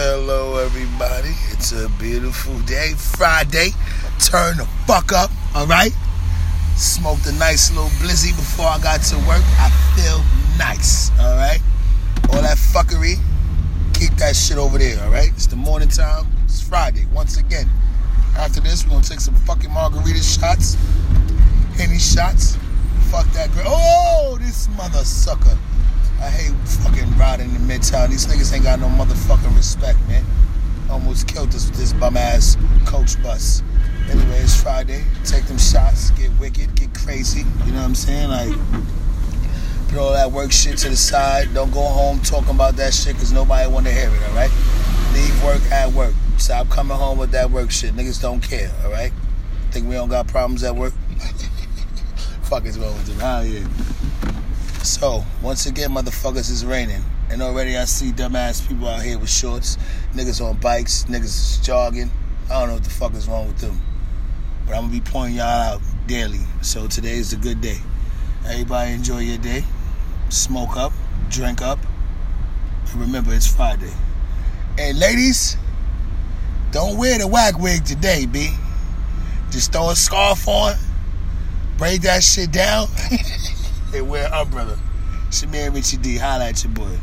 Hello, everybody. It's a beautiful day, Friday. Turn the fuck up, all right? Smoked a nice little blizzy before I got to work. I feel nice, all right? All that fuckery, keep that shit over there, all right? It's the morning time. It's Friday, once again. After this, we're gonna take some fucking margarita shots, henny shots. Fuck that girl. Oh, this mother sucker. I hate fucking These niggas ain't got no motherfucking respect, man. Almost killed us with this bum ass coach bus. Anyway, it's Friday. Take them shots, get wicked, get crazy. You know what I'm saying? Like, put all that work shit to the side. Don't go home talking about that shit because nobody want to hear it, all right? Leave work at work. Stop coming home with that work shit. Niggas don't care, all right? Think we don't got problems at work? Fuck is wrong with them? Hell yeah. So, once again, motherfuckers, it's raining. And already I see dumbass people out here with shorts, niggas on bikes, niggas jogging. I don't know what the fuck is wrong with them. But I'm gonna be pointing y'all out daily. So today is a good day. Everybody enjoy your day. Smoke up, drink up. And remember, it's Friday. And ladies, don't wear the whack wig today, B. Just throw a scarf on, braid that shit down, and wear an umbrella. Shamir Richie D, at your boy.